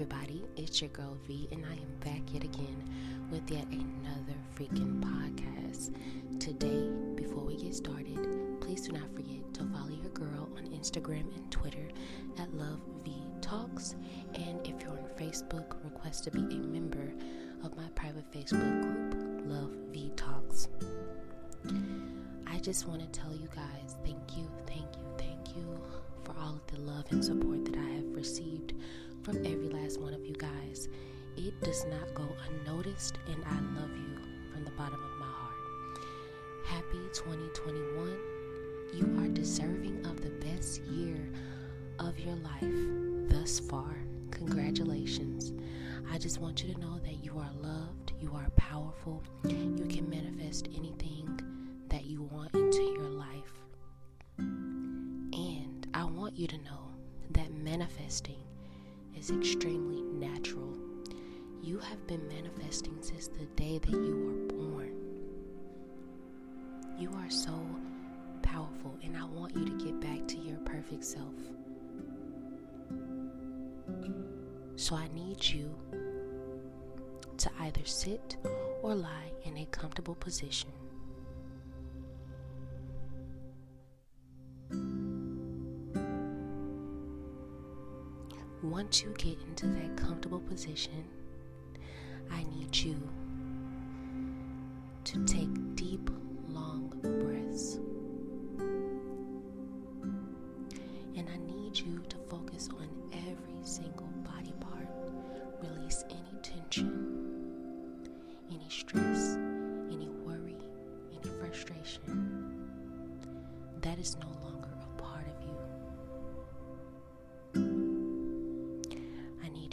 everybody, it's your girl V, and I am back yet again with yet another freaking podcast. Today, before we get started, please do not forget to follow your girl on Instagram and Twitter at Love V Talks. And if you're on Facebook, request to be a member of my private Facebook group, Love V Talks. I just want to tell you guys thank you, thank you, thank you for all of the love and support that I have received from every last one of you guys. It does not go unnoticed, and I love you from the bottom of my heart. Happy 2021. You are deserving of the best year of your life thus far. Congratulations. I just want you to know that you are loved, you are powerful, you can manifest anything that you want into your life. And I want you to know that manifesting is extremely natural. You have been manifesting since the day that you were born. You are so powerful, and I want you to get back to your perfect self. So I need you to either sit or lie in a comfortable position. Once you get into that comfortable position, I need you to take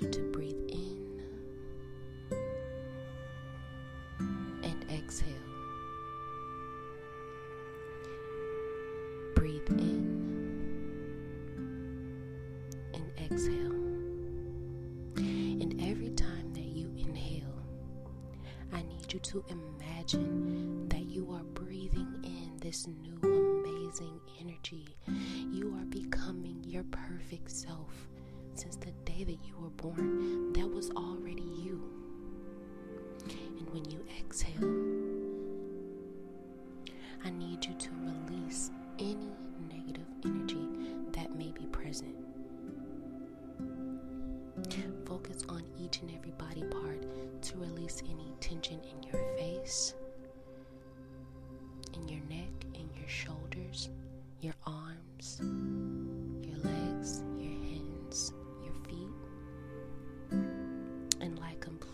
you to breathe in and exhale. Breathe in and exhale. And every time that you inhale, I need you to imagine that you are breathing in this new amazing energy. You are becoming your perfect self since the day that you were born. That was already you. And when you exhale,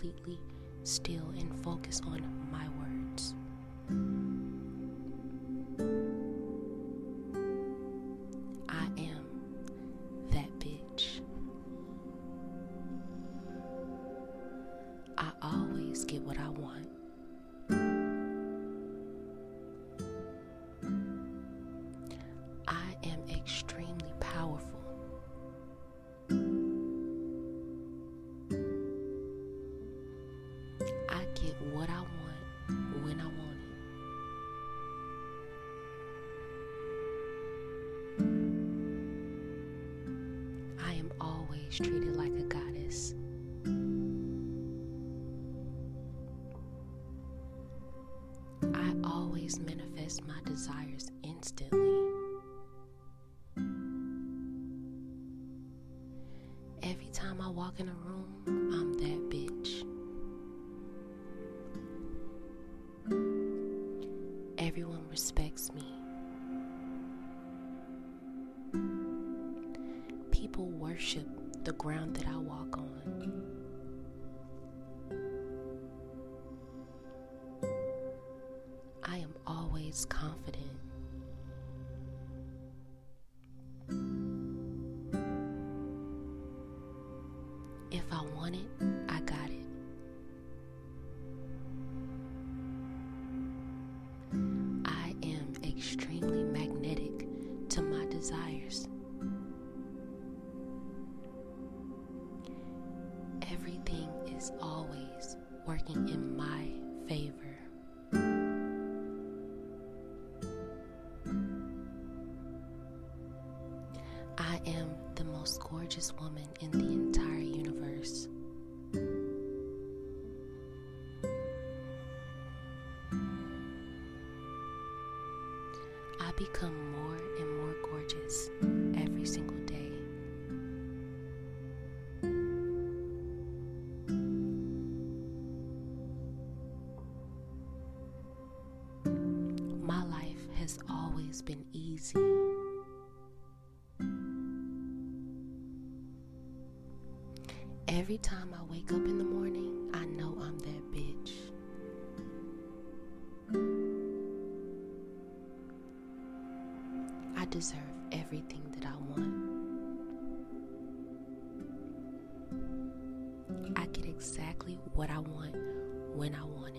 completely still and focus on my words. Treated like a goddess. I always manifest my desires instantly. Every time I walk in a room, I'm that bitch. Everyone respects me. People worship the ground that I walk on. I am always confident. If I want it, I got it. I am extremely magnetic to my desires. I become more and more gorgeous every single day. My life has always been easy. Every time I wake up in the morning, deserve everything that I want. I get exactly what I want when I want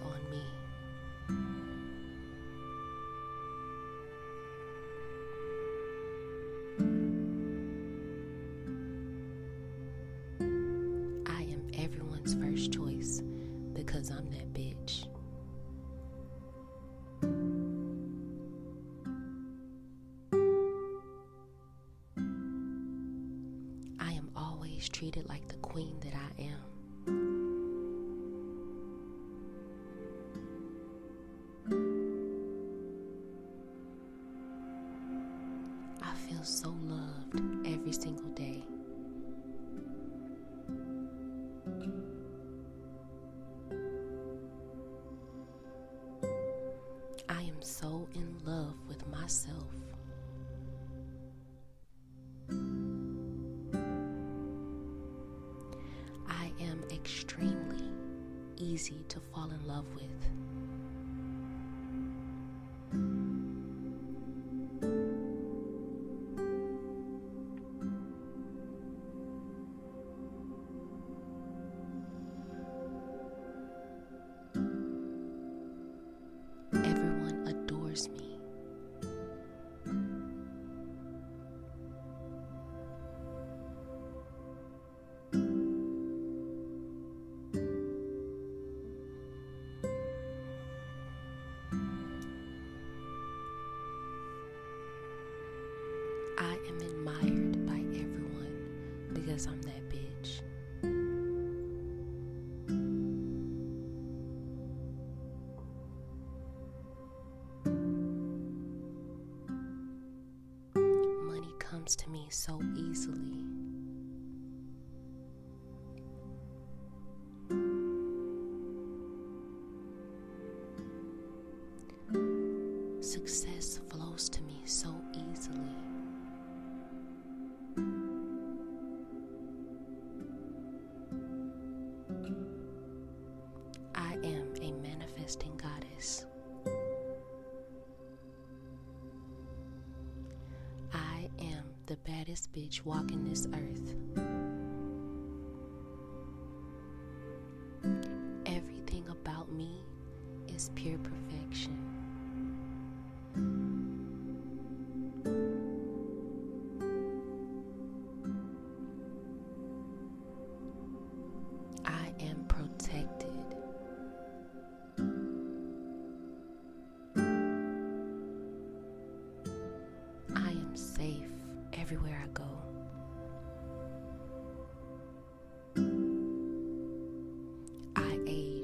always on me. I am everyone's first choice because I'm that bitch. I am always treated like the queen that I am. Every single day. I am so in love with myself. I am extremely easy to fall in love with. Comes to me so easily. Baddest bitch walking this earth.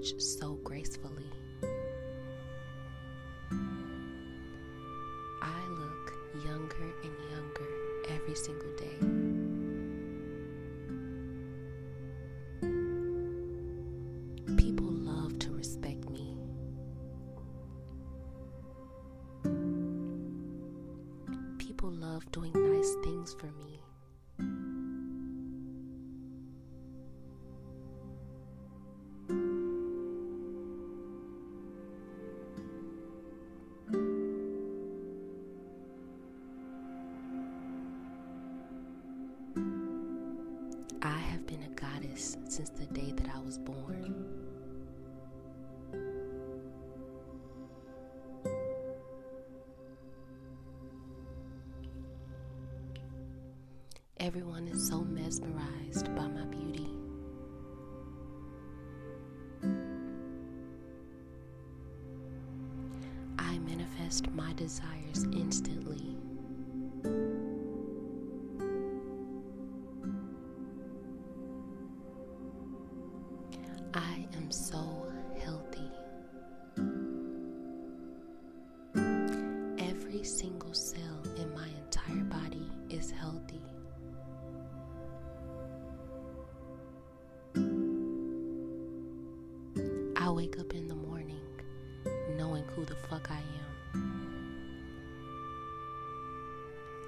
Age so gracefully. I look younger and younger every single day. People love to respect me. People love doing nice things for me. Everyone is so mesmerized by my beauty. I manifest my desires instantly. I am so healthy. Every single cell in my wake up in the morning knowing who the fuck I am.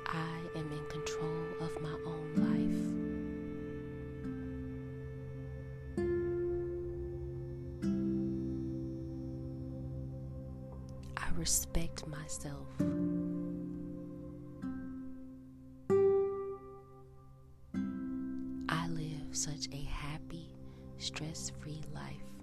I am in control of my own life. I respect myself. I live such a happy, stress free life.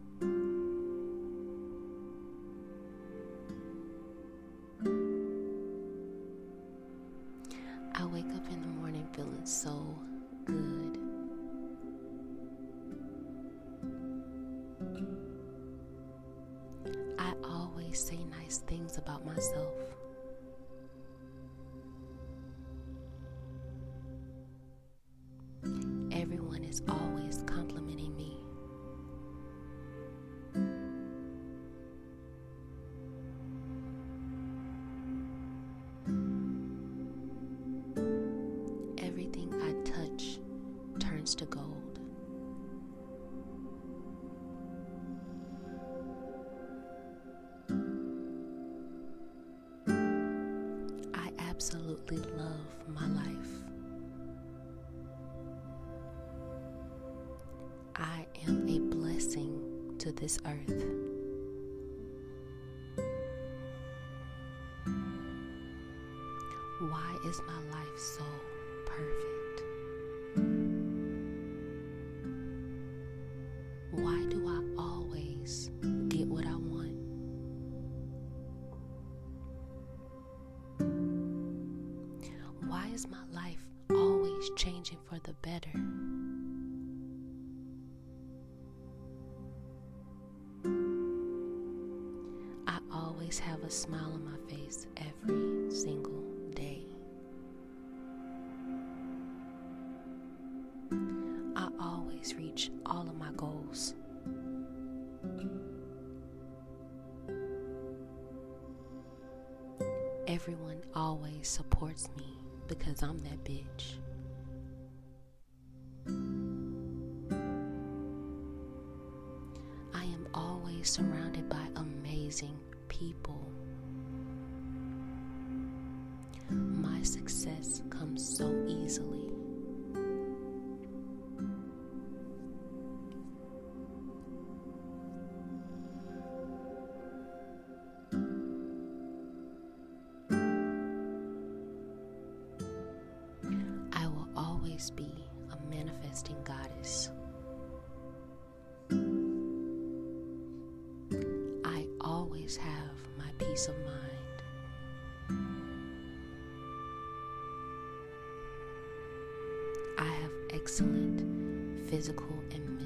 Love my life. I am a blessing to this earth. Why is my changing for the better? I always have a smile on my face every single day. I always reach all of my goals. Everyone always supports me because I'm that bitch. Surrounded by amazing people. My success comes so easily. Always have my peace of mind. I have excellent physical and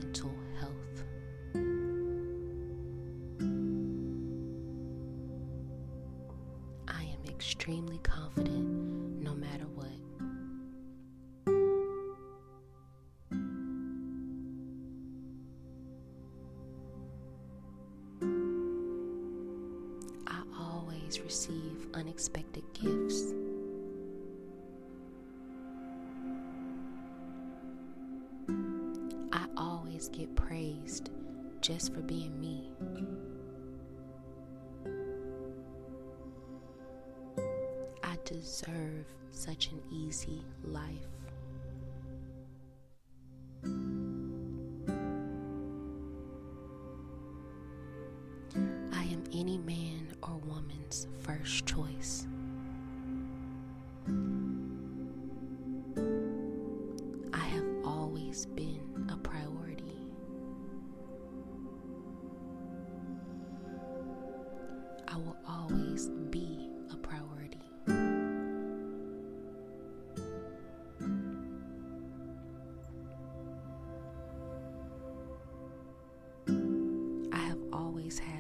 always receive unexpected gifts. I always get praised just for being me. I deserve such an easy life. I am any man or woman's first choice. I have always been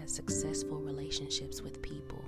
successful relationships with people.